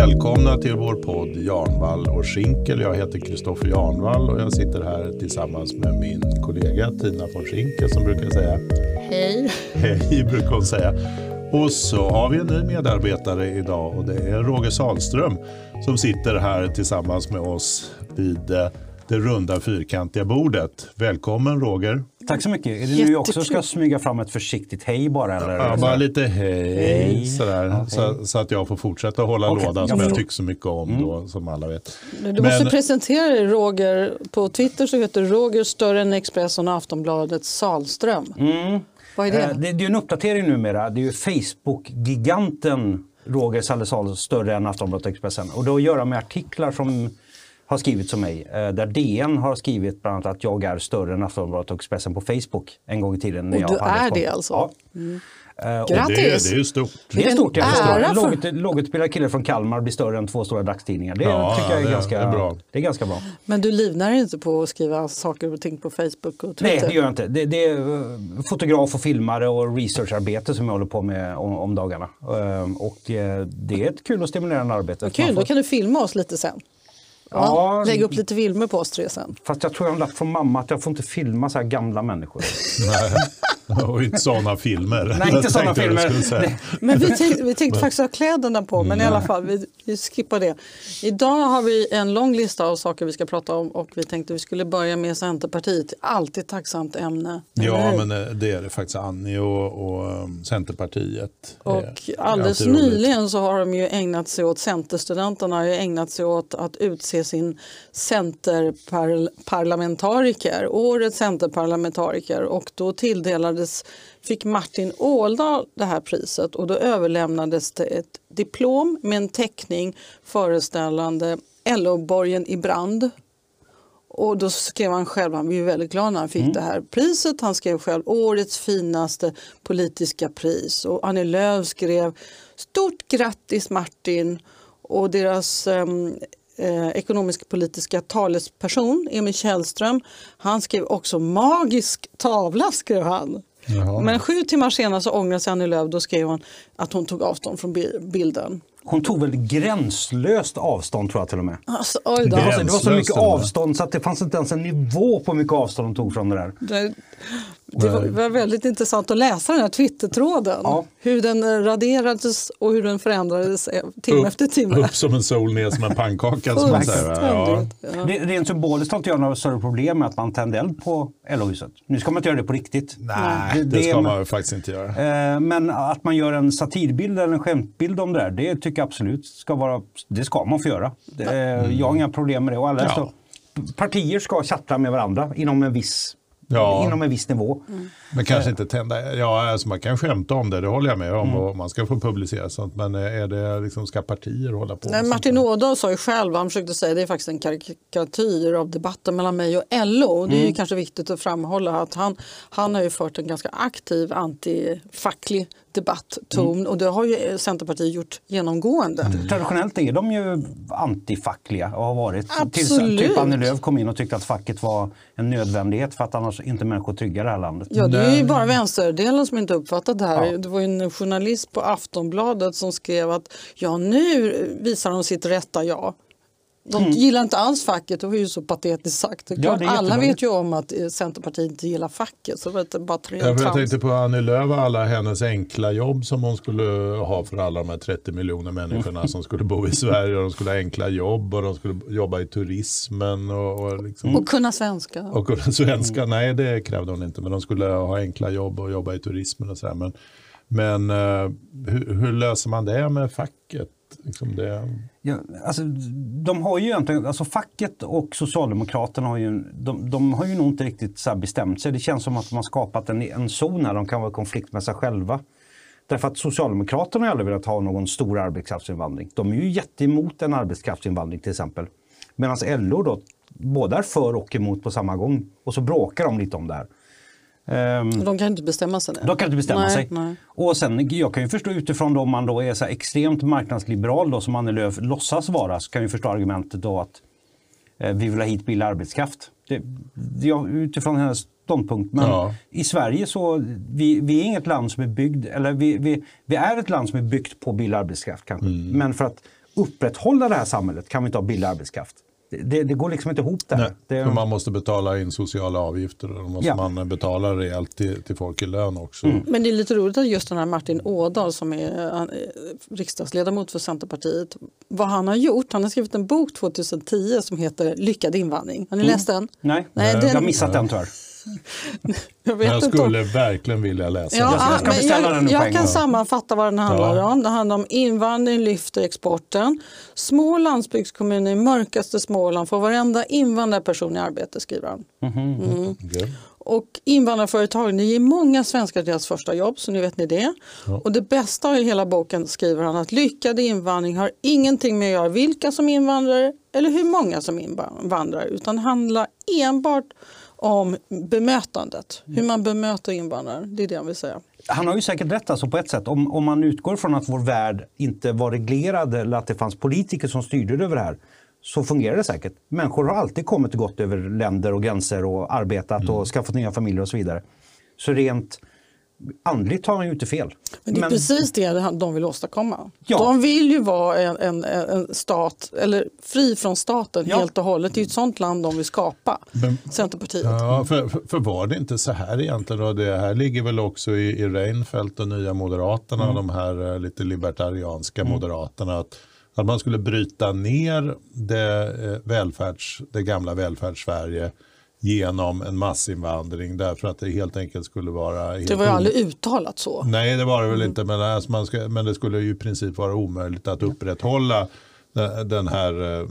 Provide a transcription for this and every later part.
Välkomna till vår podd Jarnvall och Schinkel. Jag heter Kristoffer Jarnvall och jag sitter här tillsammans med min kollega Tina von Schinkel som brukar säga Hej. Hej brukar hon säga. Och så har vi en ny medarbetare idag och det är Roger Salström som sitter här tillsammans med oss vid eh, det runda fyrkantiga bordet. Välkommen Roger. Tack så mycket. Är det nu jag också ska smyga fram ett försiktigt hej bara? Eller? Ja, bara lite hej, Hej. Sådär, Ja, så, så att jag får fortsätta hålla Okej, lådan som jag tycker så mycket om då, som alla vet. Men Du måste presentera dig Roger. På Twitter så heter Roger större än Expressen och Aftonbladet Salström. Vad är det? Eh, Det, det är en uppdatering numera. Det är ju Facebook-giganten Roger Sallesal större än Aftonbladet och Expressen. Och det har att göra med artiklar som har skrivits om mig. eh, Där DN har skrivit bland annat att jag är större än Aftonbladet och Expressen på Facebook en gång i tiden. När Och jag du är det alltså? Ja. Eh, och det, Grattis! det är ju stort. Det är stort. Ja. Vilken ära En för- lågut- Lågutbildad kille från Kalmar blir större än två stora dagstidningar. Det Ja, tycker jag är, det- ganska, det är bra. Det är ganska bra. Men du livnär dig inte på att skriva saker och ting på Facebook och Twitter? Nej, det gör jag inte. Det, det är eh, fotograf och filmare och researcharbete som jag håller på med om, om dagarna. Och det är ett kul och stimulerande arbete. Kul, Man då får- kan du filma oss lite sen. Ja. Lägg upp lite filmer på oss tre sen. Fast jag tror jag har lärt från mamma att jag får inte filma så här gamla människor. Nej, och inte sådana filmer. Nej, inte sådana filmer. Nej. Men vi tänkte, vi tänkte faktiskt ha kläderna på, men i alla fall, vi, vi skippar det. Idag har vi en lång lista av saker vi ska prata om och vi tänkte vi skulle börja med Centerpartiet. Alltid tacksamt ämne. eller Ja, men eh, det är det faktiskt. Annie och, och um, Centerpartiet. Och alldeles nyligen så har de ju ägnat sig åt, Centerstudenterna har ju ägnat sig åt att utse sin Centerparlamentariker, årets Centerparlamentariker och då tilldelades, fick Martin Ådahl det här priset och då överlämnades det ett diplom med en teckning föreställande LO-borgen i brand. Och då skrev han själv, han var ju väldigt glad när han fick det här priset. Han skrev själv årets finaste politiska pris. Och Annie Lööf skrev stort grattis Martin och deras ehm, eh, ekonomisk politiska talesperson Emil Källström. Han skrev också magisk tavla skrev han. Jaha. Men sju timmar senare så ångrade sig Annie Lööf. Då skrev hon att hon tog avstånd från bi- bilden. Hon tog väl gränslöst avstånd tror jag till och med. Alltså, oj då. Det var, så, det var så mycket avstånd så att det fanns inte ens en nivå på hur mycket avstånd hon tog från det där. Det, det var, var väldigt intressant att läsa den här Twittertråden. Ja. Hur den raderades och hur den förändrades eh, timme Upp- efter timme. Upp som en sol, ner som en pannkaka. som man säger. Ja. Rent symboliskt har inte jag några större problem med att man tände eld på LO-huset. Nu ska man inte göra det på riktigt. Nej, Det- det, det ska man ju faktiskt inte göra. Eh, Men att man gör en satirbild eller en skämtbild om det där, det tycker jag absolut ska vara, det ska man få göra. Det, eh, Jag har inga problem med det. Och alla Ja. partier ska chatta med varandra inom en viss, Ja. inom en viss nivå. Men kanske inte tända. Ja, alltså man kan skämta om det, det håller jag med om. Och man ska få publicera sånt. Men eh, är det liksom, ska partier hålla på Nej, Martin? Ådahl sa ju själv, han försökte säga det är faktiskt en karikatyr av debatten mellan mig och LO. Det är Mm. kanske viktigt att framhålla att han, han har ju fört en ganska aktiv antifacklig debattton Mm. och det har ju Centerpartiet gjort genomgående. Traditionellt är de ju antifackliga och har varit. Tills Absolut. typ Annie Lööf kom in och tyckte att facket var en nödvändighet för att annars inte människor tryggar det här landet. Ja, det är ju bara vänsterdelen som inte uppfattat det här. Ja. Det var en journalist på Aftonbladet som skrev att ja, nu visar de sitt rätta jag. De gillar inte alls facket, det var ju så patetiskt sagt. Mm. Ja, alla vet ju om att eh, Centerpartiet inte gillar facket. Så det bara tre Ja, jag tänkte på Annie Lööf och alla hennes enkla jobb som hon skulle ha för alla de här 30 miljoner människorna som skulle bo i Sverige. Och de skulle ha enkla jobb och de skulle jobba i turismen. Och, och, liksom, Och kunna svenska. och kunna svenska. Nej, det krävde hon inte. Men de skulle ha enkla jobb och jobba i turismen och så här. Men, men eh, hur, hur löser man det med facket? Liksom det, Ja, alltså, de har ju egentligen, alltså facket och Socialdemokraterna har ju, de, de har ju nog inte riktigt så här bestämt sig. Det känns som att de har skapat en, en zon här de kan vara i konflikt med sig själva. Därför att Socialdemokraterna har aldrig velat ha någon stor arbetskraftsinvandring. De är ju jätteemot en arbetskraftsinvandring till exempel. Medan LO då, båda är för och emot på samma gång. Och så bråkar de lite om det här. Ehm, De kan inte bestämma sig. de kan inte bestämma nej, sig. Nej. Och sen, jag kan ju förstå utifrån då om man då är så här extremt marknadsliberal då, som Annie Lööf låtsas vara, så kan jag förstå argumentet då att eh, vi vill ha hit billig arbetskraft. Det, det, ja, utifrån hennes ståndpunkt. Men Ja. i Sverige så, vi, vi är inget land som är byggt, eller vi, vi, vi är ett land som är byggt på billig arbetskraft kanske. Men för att upprätthålla det här samhället kan vi inte ha billig arbetskraft. Det, det, går liksom inte ihop där. Nej, det, man måste betala in sociala avgifter och då måste Ja. man betala rejält till, till folk i lön också. Men det är lite roligt att just den här Martin Ådahl som är eh, riksdagsledamot för Centerpartiet, vad han har gjort, han har skrivit en bok 2010 som heter Lyckad invandring. Har ni läst den? nej, Nej, jag den- har missat den tyvärr. Jag, vet Jag inte skulle verkligen vilja läsa Ja, den. Jag ska- jag ska men beställa den jag, kan sammanfatta vad den handlar Ja. om. Det handlar om invandring lyfter exporten. Små landsbygdskommuner i mörkaste Småland får varenda invandrarperson i arbete, skriver han. Okej. Och invandrarföretagen ger många svenskar deras första jobb, så nu vet ni det. Och det bästa i hela boken skriver han att lyckad invandring har ingenting med att göra vilka som invandrar eller hur många som invandrar, utan handlar enbart om bemötandet. Hur man bemöter invandrare, det är det han vill säga. Han har ju säkert rätt alltså på ett sätt. Om, om man utgår från att vår värld inte var reglerad eller att det fanns politiker som styrde över det här så fungerar det säkert. Människor har alltid kommit och gått över länder och gränser och arbetat och skaffat nya familjer och så vidare. Så rent andligt har han ju inte fel. Men det är precis det han- de vill åstadkomma. Ja. De vill ju vara en, en, en stat, eller fri från staten Ja. helt och hållet. Det är ju ett sånt land de vill skapa, Centerpartiet. Ja, för, för- för var det inte så här egentligen? Då? Det här ligger väl också i, i Reinfeldt och Nya Moderaterna, de här eh, lite libertarianska Moderaterna. Att, att man skulle bryta ner det, eh, välfärds, det gamla välfärdssverige genom en massinvandring därför att det helt enkelt skulle vara... Helt Det var ju aldrig uttalat så. Nej, det var det väl inte, men, alltså man ska, men det skulle ju i princip vara omöjligt att upprätthålla den- här eh,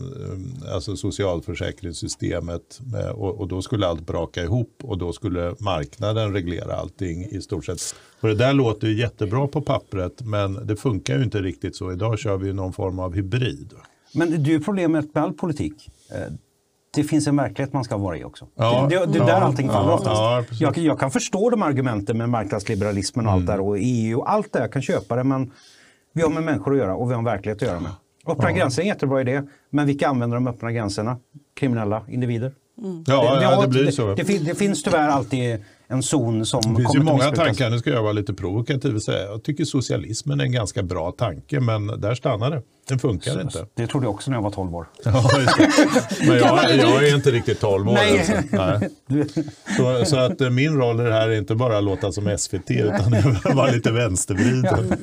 alltså socialförsäkringssystemet eh, och, och då skulle allt braka ihop och då skulle marknaden reglera allting i stort sett. Och det där låter ju jättebra på pappret men det funkar ju inte riktigt så. Idag kör vi någon form av hybrid. Men det är ju problemet med all politik. Det finns en verklighet man ska vara i också. Ja, det, det, det är ja, där allting faller ja, oftast. ja, jag, jag kan förstå de argumenten med marknadsliberalismen och allt där och EU och allt det. Jag kan köpa det men vi har med människor att göra och vi har en verklighet att göra med. Öppna gränser är en jättebra idé, men vilka använder de öppna gränserna? Kriminella individer? Ja, ja, har- det blir så. Det, det finns tyvärr alltid en zon som Det finns ju många tankar, nu ska jag vara lite provokativ och säga, jag tycker socialismen är en ganska bra tanke men där stannar det. Den funkar inte. Det trodde jag också när jag var 12 år. Ja. Men jag, jag är inte riktigt 12 år. Nej. Alltså. Nej. Så, så att eh, min roll i det här är inte bara att låta som SVT utan vara lite vänstervriden.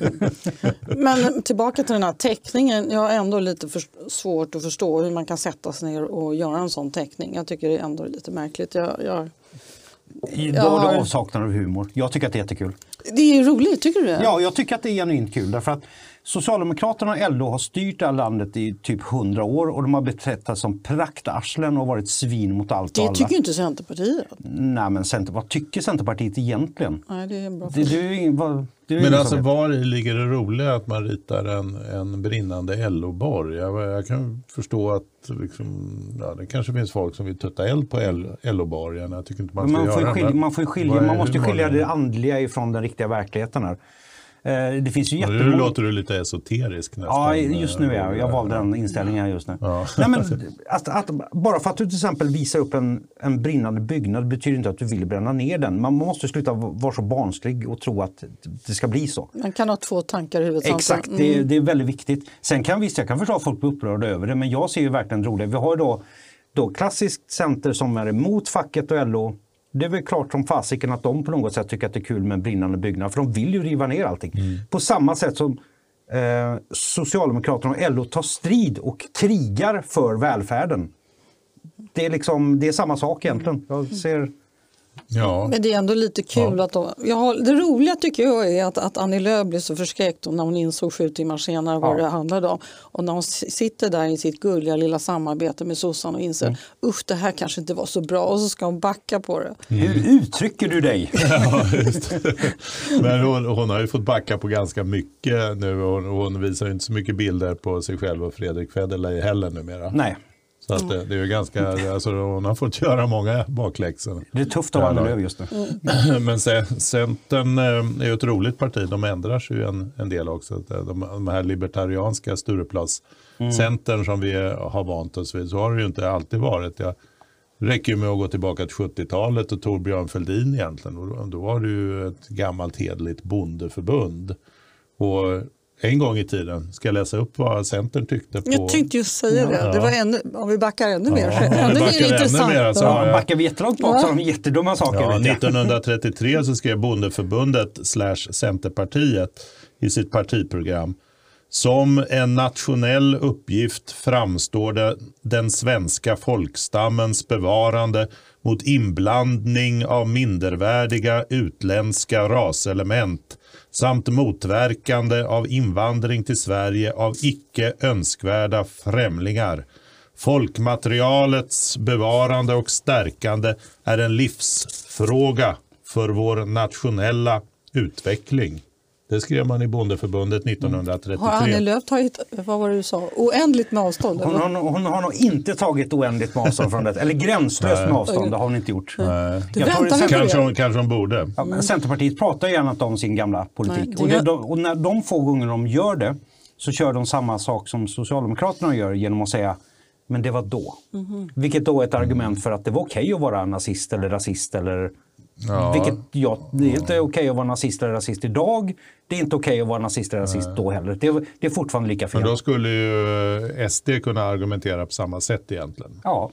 Men tillbaka till den här teckningen. Jag har ändå lite för, svårt att förstå hur man kan sätta sig ner och göra en sån teckning. Jag tycker det är ändå lite märkligt. Jag, jag, I- Då har avsaknad av humor. Jag tycker att det är jättekul. det är roligt, tycker du det? Ja, jag tycker att det är genuint kul därför att Socialdemokraterna och LO har styrt det här landet i typ 100 år och de har betraktats som praktarslen och varit svin mot allt och det alla. tycker ju inte Centerpartiet. Nej, men Center, vad tycker Centerpartiet egentligen? Nej, det är en bra Det, det är ingen, vad, det Men alltså vet. var i ligger det roliga att man ritar en, en brinnande LO-borg? Jag, jag kan förstå att liksom, ja, det kanske finns folk som vill tutta eld på LO-borgen. Jag tycker inte man ska man, får ju göra skilja, men man, får skilja, man måste skilja det andliga ifrån den riktiga verkligheten här. Eh, Det finns ju Ja, Nu jättemånga... låter du lite esoterisk nästan. Ja, just nu är jag. Jag valde den inställningen just nu. Nej, men att, att, bara för att du till exempel visar upp en, en brinnande byggnad betyder inte att du vill bränna ner den. Man måste sluta vara så barnslig och tro att det ska bli så. Man kan ha två tankar i huvudet Exakt, det, det är väldigt viktigt. Sen kan visst, jag kan förstå att folk blir upprörda över det, men jag ser ju verkligen det roliga. Vi har ju då, då klassiskt center som är emot facket och LO. Det är väl klart som fasiken att de på något sätt tycker att det är kul med en brinnande byggnad, för de vill ju riva ner allting. På samma sätt som eh, Socialdemokraterna och LO tar strid och krigar för välfärden. Det är, liksom, det är samma sak egentligen. Jag ser... Ja. Men det är ändå lite kul att de, jag har, Det roliga tycker jag är att, att Annie Lööf blev så förskräckt när hon insåg sju timmar senare vad Ja. det handlade om. Och när hon sitter där i sitt gulliga lilla samarbete med sossarna och inser Mm. usch det här kanske inte var så bra och så ska hon backa på det. Hur uttrycker du dig? Ja. Men hon, hon har ju fått backa på ganska mycket nu och hon, hon visar inte så mycket bilder på sig själv och Fredrik Federley heller numera. Nej, Så att det, det är ju ganska, alltså hon har fått göra många bakläxor. det är tufft av Annie. Lööf just nu. Men se- Centern eh, är ju ett roligt parti, de ändrar sig ju en, en del också. De, de här libertarianska Stureplads-centern som vi har vant oss vid, så har det ju inte alltid varit. Jag räcker ju med att gå tillbaka till 70-talet och Torbjörn Fälldin egentligen. Och då, då var det ju ett gammalt hedligt bondeförbund. Och en gång i tiden. Ska jag läsa upp vad Centern tyckte på... Jag tänkte just säga det. det var ännu, om vi backar ännu mer. Ja, om vi ännu backar mer ännu intressant. mer, så Ja. har jag- Backar vi jättelångt bak så har de jättedumma saker. Ja, vet jag. 1933 så skrev Bondeförbundet slash Centerpartiet i sitt partiprogram som en nationell uppgift framstår det den svenska folkstammens bevarande mot inblandning av mindervärdiga utländska raselement samt motverkande av invandring till Sverige av icke önskvärda främlingar. Folkmaterialets bevarande och stärkande är en livsfråga för vår nationella utveckling. Det skrev man i Bondeförbundet 1933. Har Annie Lööf tagit, vad var det du sa, oändligt med avstånd? Hon, har, hon har nog inte tagit oändligt med avstånd från det. Eller gränslöst med avstånd, det har hon inte gjort. Du Jag tror på Kanske hon, kanske hon borde. Ja, men Centerpartiet pratar gärna inte om sin gamla politik. Nej, det och, det, de, och när de få gånger de gör det så kör de samma sak som Socialdemokraterna gör genom att säga men det var då. Mhm. Vilket då är ett argument för att det var okej att vara nazist eller rasist. Eller, Ja. Vilket, ja, det är inte okej att vara nazist eller rasist idag. Det är inte okej att vara nazist eller rasist då heller. Det, är- det är fortfarande lika fel. Men då skulle ju SD kunna argumentera på samma sätt egentligen. Ja,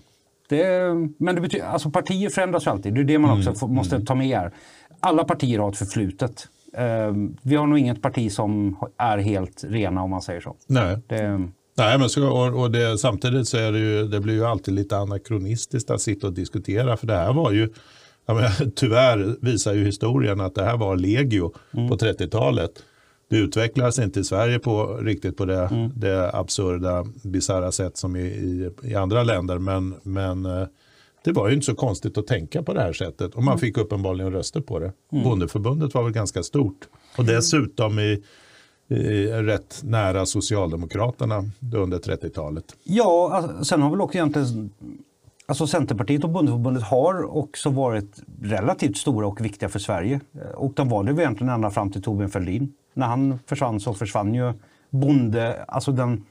det, men det betyder, alltså partier förändras ju alltid. Det är det man också Mm, måste ta med här. Alla partier har ett förflutet. Eh, vi har nog inget parti som är helt rena om man säger så. Nej. Det, Nej, men så, och, och det, samtidigt så är det ju, det blir ju alltid lite anakronistiskt att sitta och diskutera. För det här var ju, jag menar, tyvärr visar ju historien att det här var legio på 30-talet. Det utvecklades inte i Sverige på, riktigt på det, det absurda, bisarra sätt som i, i, i andra länder. Men, men eh, det var ju inte så konstigt att tänka på det här sättet. Och man fick uppenbarligen röster på det. Bondeförbundet var väl ganska stort. Och dessutom i, i rätt nära Socialdemokraterna under 30-talet. ja, alltså, sen har väl också egentligen Alltså Centerpartiet och Bondeförbundet har också varit relativt stora och viktiga för Sverige. Eh, Och de var det väl egentligen ända fram till Torbjörn Fälldin. När han försvann så försvann ju bonde, alltså den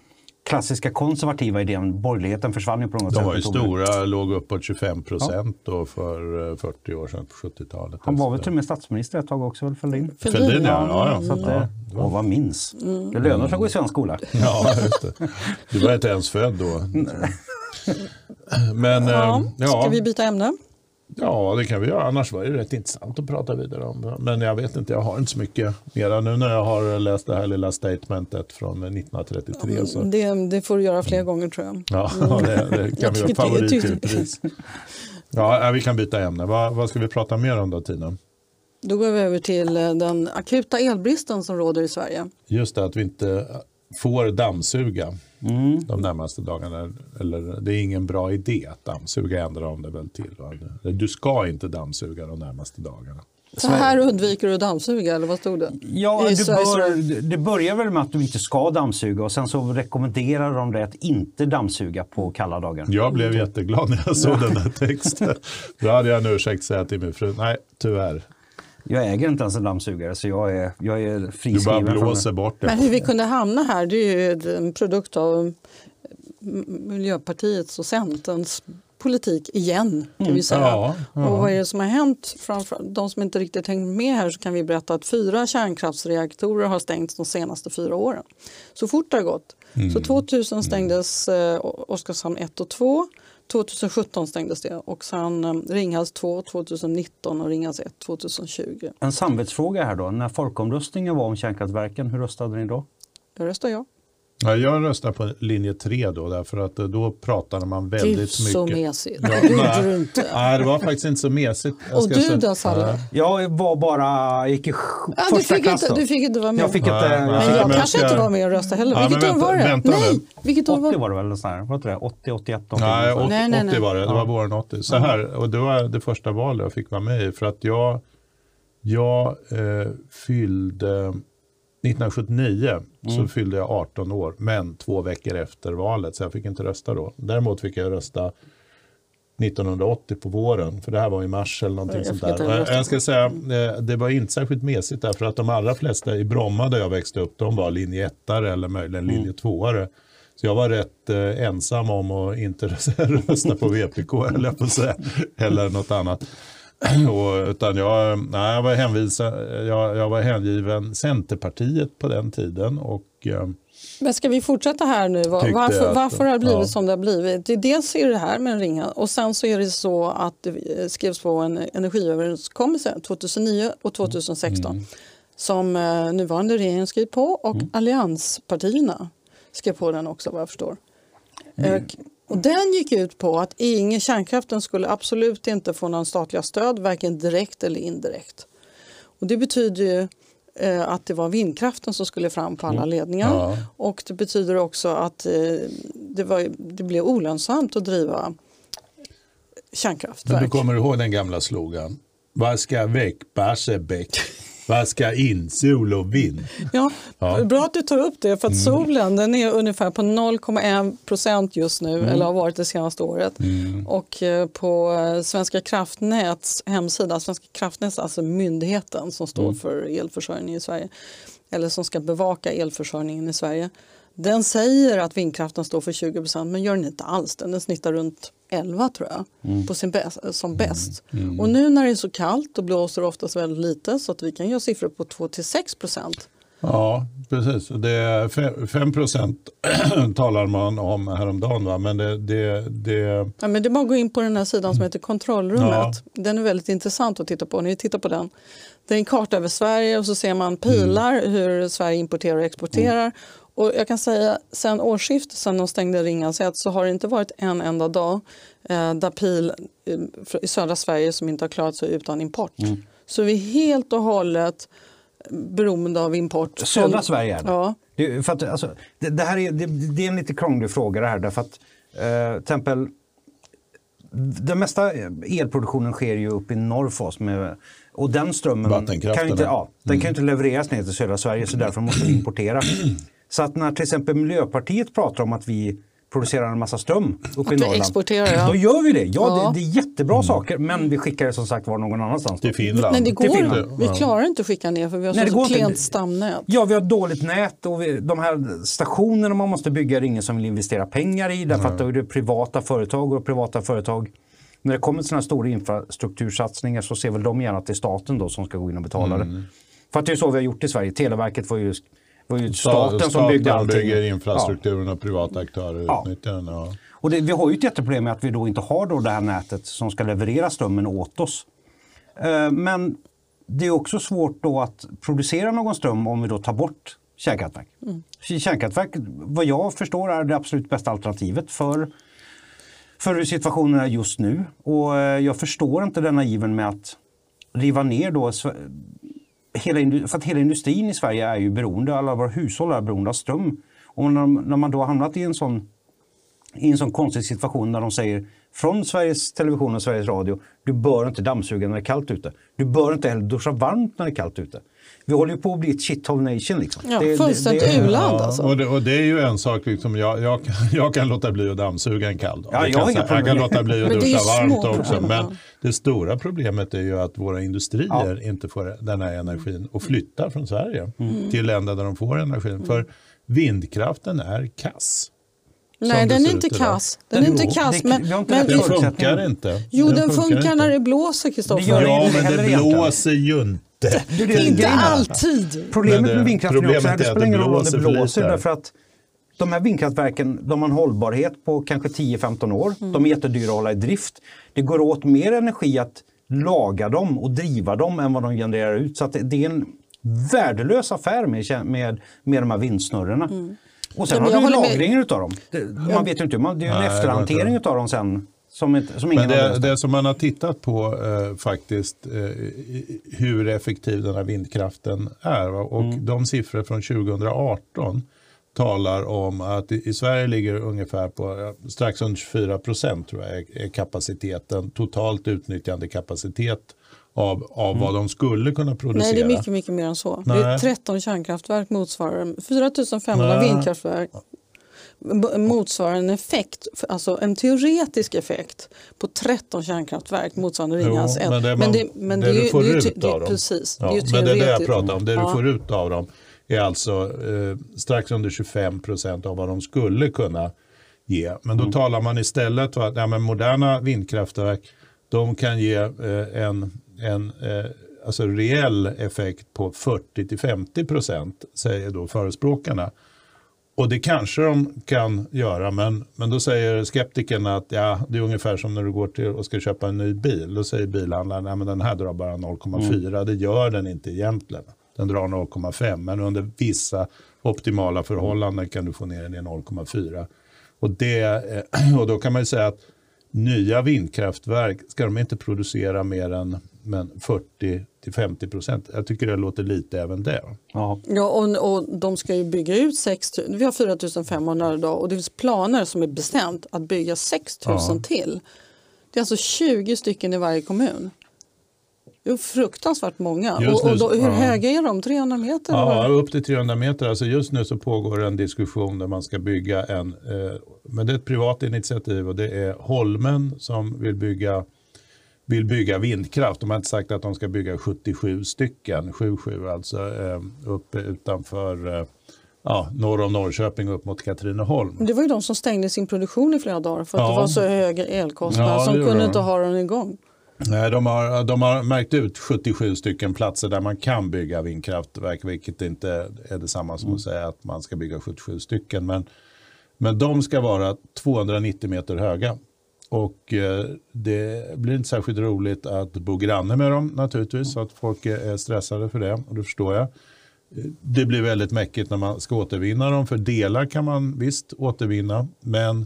klassiska konservativa idén, borgerligheten försvann ju på något De sätt. var ju stora, låg uppåt 25 procent då för eh, 40 år sedan, på 70-talet. Han var väl till och med statsminister ett tag också, Fälldin? Fälldin, ja. ja, ja. Så att, ja. eh, Åh, vad minns. Det lönar sig att gå i svensk skola. Ja, just det. Du var inte ens född då. Men Ja. eh, ja, Ska vi byta ämne? ja, det kan vi göra. Annars var det rätt intressant att prata vidare om. Men jag vet inte, jag har inte så mycket mera nu när jag har läst det här lilla statementet från 1933. Så. Det, det får du göra fler gånger tror jag. Ja, det, det kan vi tycker- favoritpris. Ja, vi kan byta ämne. Vad, vad ska vi prata mer om då, Tina? Då går vi över till eh, den akuta elbristen som råder i Sverige. Just det, att vi inte får dammsuga Mm. de närmaste dagarna. Eller, det är ingen bra idé att dammsuga, ändrar de det väl till. Va? Du ska inte dammsuga de närmaste dagarna. Så här undviker du att dammsuga eller vad stod det? Ja, Sveriges bör, det börjar väl med att du inte ska dammsuga och sen så rekommenderar de dig att inte dammsuga på kalla dagar. Jag blev jätteglad när jag såg den här texten. Då hade jag en ursäkt att säga till min fru, nej tyvärr. Jag äger inte ens en dammsugare så jag är, jag är Du bara friskriven. från blåser det. bort Men det. hur vi kunde hamna här det är ju en produkt av Miljöpartiets och Centerns politik igen. kan vi säga. Ja, ja. Och vad är det som har hänt? Framför de som inte riktigt hängt med här så kan vi berätta att fyra kärnkraftsreaktorer har stängts de senaste fyra åren. Så fort det har gått. Så 2000 stängdes eh, Oskarshamn 1 och 2. 2017 stängdes det och sen eh, Ringhals 2 2019 och Ringhals 1 2020. En samvetsfråga här då. När folkomröstningen var om kärnkraftverken, hur röstade ni då? Jag röstar ja. Ja, jag röstar på linje 3 då, därför att eh, då pratade man väldigt Gud så mycket. mesigt. Ja, det nej. Nej, det var faktiskt inte så mesigt. Jag Och ska du säga- då Salle? Jag var bara, gick i Ja, du, första fick klass inte, då. du fick inte vara med. Jag fick inte... Nej, nej. men Ja, jag men jag kanske ska- inte var med och röstade heller. Ja, Vilket år var det? vänta. Nej, vilket år 80 var var det väl? Vad tror jag? 80, 81, 80. Nej, 80, Nej, nej, nej. 80 var det. Det var våren 80. Så här, och det var det första valet jag fick vara med i. För att jag, jag eh, fyllde 1979 så fyllde jag 18 år, men två veckor efter valet, så jag fick inte rösta då. Däremot fick jag rösta 1980 på våren, för det här var i mars eller någonting sånt där. Jag ska säga, eh, det var inte särskilt mesigt därför att de allra flesta i Bromma där jag växte upp, de var linje 1 eller möjligen linje 2 Så jag var rätt eh, ensam om att inte rösta på VPK eller på säga, eller något annat. Och, utan jag, nej, jag, var hänvisad, jag, jag var hängiven Centerpartiet på den tiden. Och, eh, Men ska vi fortsätta här nu? Varför, att- varför har det blivit ja. som det har blivit? Det, dels är det här med en ringa och sen så är det så att det skrevs på en energiöverenskommelse 2009 och 2016 Mm. som eh, nuvarande regering skrev på och allianspartierna skrev på den också vad jag förstår. Mm. Och, den gick ut på att ingen kärnkraften skulle absolut inte få någon statliga stöd, varken direkt eller indirekt. Och det betyder ju eh, att det var vindkraften som skulle fram på alla ledningar. Ja. Och det betyder också att eh, det, var, det blev olönsamt att driva men du kärnkraftverk. kommer ihåg den gamla slogan? Vad ska väck Barsebäck? Vad ska in sol och vind? Ja, Ja. Mm. Bra att du tar upp det, för att solen den är ungefär på 0,1 procent just nu, Mm. eller har varit det senaste året. Och eh, på eh, Svenska kraftnäts hemsida, Svenska kraftnät, alltså myndigheten som står Mm. för elförsörjning i Sverige, eller som ska bevaka elförsörjningen i Sverige, den säger att vindkraften står för 20 procent, men gör den inte alls. Den snittar runt 11 tror jag, Mm. på sin bäst, som bäst. Och nu när det är så kallt, då blåser det oftast väldigt lite, så att vi kan göra siffror på 2-6 procent. Ja, precis. Det är fe- 5 procent talar man om häromdagen. Va? Men det, det, det, Ja, men det är bara att gå in på den här sidan som heter Kontrollrummet. Ja. Den är väldigt intressant att titta på. Vi tittar på den. Det är en karta över Sverige och så ser man pilar hur Sverige importerar och exporterar. Och jag kan säga sen årsskiftet, sen de stängde Ringhals 1, så har det inte varit en enda dag eh, där pil eh, i södra Sverige som inte har klarat sig utan import. Så vi är helt och hållet beroende av import. Södra Sverige. Ja. Det, är- för att, alltså, det, det här är, det, det är en lite krånglig fråga det här. Därför att, eh, till exempel, den mesta elproduktionen sker ju uppe i norr för oss. Med, och den strömmen kan ju inte, ja. den kan ju inte levereras ner till södra Sverige så därför måste vi importera. Så att när till exempel Miljöpartiet pratar om att vi producerar en massa ström uppe i Norrland. exporterar, ja. Då gör vi det. Ja, Ja. Det, det är jättebra saker men vi skickar det som sagt var någon annanstans. till Finland. Nej, det Till går Finland. inte. Vi klarar inte att skicka ner för vi har Nej, så inte. klent stamnät. Ja, vi har dåligt nät och vi, de här stationerna man måste bygga är det ingen som vill investera pengar i därför att då är det privata företag och privata företag när det kommer till sådana här stora infrastruktursatsningar så ser väl de gärna att det är staten då som ska gå in och betala Mm. det. För att det är så vi har gjort i Sverige. Televerket var ju, var ju Sta- staten som byggde allting. bygger Ja. infrastrukturen och privata aktörer Ja. utnyttjar den. Ja. Och det, vi har ju ett jätteproblem med att vi då inte har då det här nätet som ska leverera strömmen åt oss. Eh, Men det är också svårt då att producera någon ström om vi då tar bort kärnkraftverk. Kärnkraftverk, vad jag förstår, är det absolut bästa alternativet för, för hur situationen är just nu. Och eh, jag förstår inte denna iven med att riva ner då hela, för att hela industrin i Sverige är ju beroende, alla våra hushåll är beroende av ström. Och när, när man då har hamnat i en sån i en sån konstig situation där de säger från Sveriges Television och Sveriges Radio, du bör inte dammsuga när det är kallt ute. Du bör inte heller duscha varmt när det är kallt ute. Vi håller ju på att bli ett shithole nation. Liksom. Ja, Det- det- fullständigt det- u-land Ja, alltså. och, det, och det är ju en sak, liksom, jag, jag, kan- jag kan låta bli att dammsuga en kall dag. Ja, Det jag kan jag kan låta bli att det duscha varmt också. problem, Men ja. det stora problemet är ju att våra industrier inte får den här energin och flyttar från Sverige Mm. till länder där de får energin. För vindkraften är kass. Nej, den är inte kass. Den är inte Jo, kass, men, men Den funkar inte. jo, den funkar inte. när det blåser, Det gör Kristoffer. Ja, men det blåser ju inte. Det är det Inte alltid. Problemet Men det- med vindkraften är också problemet att det spelar ingen roll om det blåser därför att de här vindkraftverken de har en hållbarhet på kanske 10-15 år. Mm. De är jättedyra att hålla i drift. Det går åt mer energi att laga dem och driva dem än vad de genererar ut. Så att det, det är en värdelös affär med, med, med de här vindsnurrorna. Och sen Ja, har du med. lagringen utav dem. Det, man vet ju inte, man, det är ju en efterhantering utav dem sen som, inte, som ingen Men det, det som man har tittat på eh, faktiskt eh, hur effektiv den här vindkraften är. Va? Och Mm. de siffror från 2018 talar om att i, i Sverige ligger ungefär på eh, strax under 24 procent tror jag är, är kapaciteten, totalt utnyttjande kapacitet av, av Mm. vad de skulle kunna producera. Nej, det är mycket, mycket mer än så. Det är Nej. 13 kärnkraftverk motsvarar 4 500 Nej. vindkraftverk b- motsvarar en effekt, alltså en teoretisk effekt på 13 kärnkraftverk motsvarande Ringhals 1. Jo, men det, man, det, men du är ju- får det är ju ut det av dem. Precis, Ja, det men det är det jag pratar om. Det du Ja. får ut av dem är alltså eh, strax under 25 procent av vad de skulle kunna ge. Men Mm. då talar man istället om att ja, men moderna vindkraftverk de kan ge eh, en, en eh, alltså reell effekt på 40-50 procent, säger då förespråkarna. Och det kanske de kan göra, men, men då säger skeptikerna att ja, det är ungefär som när du går till och ska köpa en ny bil. Då säger bilhandlaren att den här drar bara 0,4. Mm. Det gör den inte egentligen. Den drar 0,5, men under vissa optimala förhållanden kan du få ner den i 0,4. Och, och då kan man säga att nya vindkraftverk ska de inte producera mer än men 40 50 procent. Jag tycker det låter lite även det. Ja, ja och, och de ska ju bygga ut 6 Vi har 4 500 idag och det finns planer som är bestämt att bygga 6 000 ja. till. Det är alltså 20 stycken i varje kommun. Det är fruktansvärt många. Nu, och, och då, hur ja. höga är de? 300 meter? Ja, upp till 300 meter. Alltså just nu så pågår en diskussion där man ska bygga en, eh, men det är ett privat initiativ och det är Holmen som vill bygga vill bygga vindkraft. De har inte sagt att de ska bygga 77 stycken, 77 alltså, eh, uppe utanför eh, ja, norr om Norrköping upp mot Katrineholm. Det var ju de som stängde sin produktion i flera dagar för att ja. det var så höga elkostnader ja, som kunde inte ha den igång. Nej, de har, de har märkt ut 77 stycken platser där man kan bygga vindkraftverk, vilket inte är detsamma som mm. att säga att man ska bygga 77 stycken. Men, men de ska vara 290 meter höga. Och eh, det blir inte särskilt roligt att bo granne med dem naturligtvis, så att folk är stressade för det och det förstår jag. Det blir väldigt mäckigt när man ska återvinna dem, för delar kan man visst återvinna, men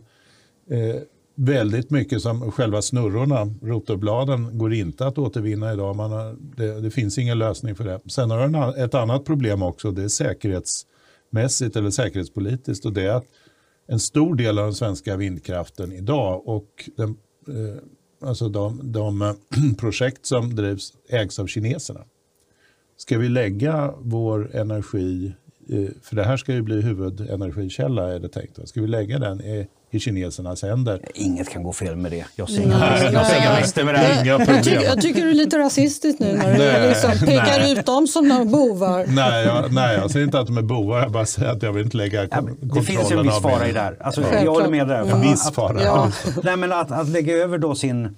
eh, väldigt mycket som själva snurrorna, rotorbladen, går inte att återvinna idag. Man har, det, det, finns ingen lösning för det. Sen har den ett annat problem också, det är säkerhetsmässigt eller säkerhetspolitiskt och det är att en stor del av den svenska vindkraften idag och den, eh, alltså de, de eh, projekt som drivs ägs av kineserna. Ska vi lägga vår energi, eh, för det här ska ju bli huvudenergikälla är det tänkt, ska vi lägga den i i kinesernas händer. Inget kan gå fel med det. Jag ser inga, nej, jag ser inga brister med det här. Jag tycker, jag tycker du är lite rasistisk nu när du liksom pekar nej. ut dem som några bovar. Nej jag, nej, jag säger inte att de är bovar. Jag bara säger att jag vill inte lägga ja, Det finns ju en viss fara i det här. Alltså, jag håller med där. En viss fara. Ja. nej, men att, att lägga över då sin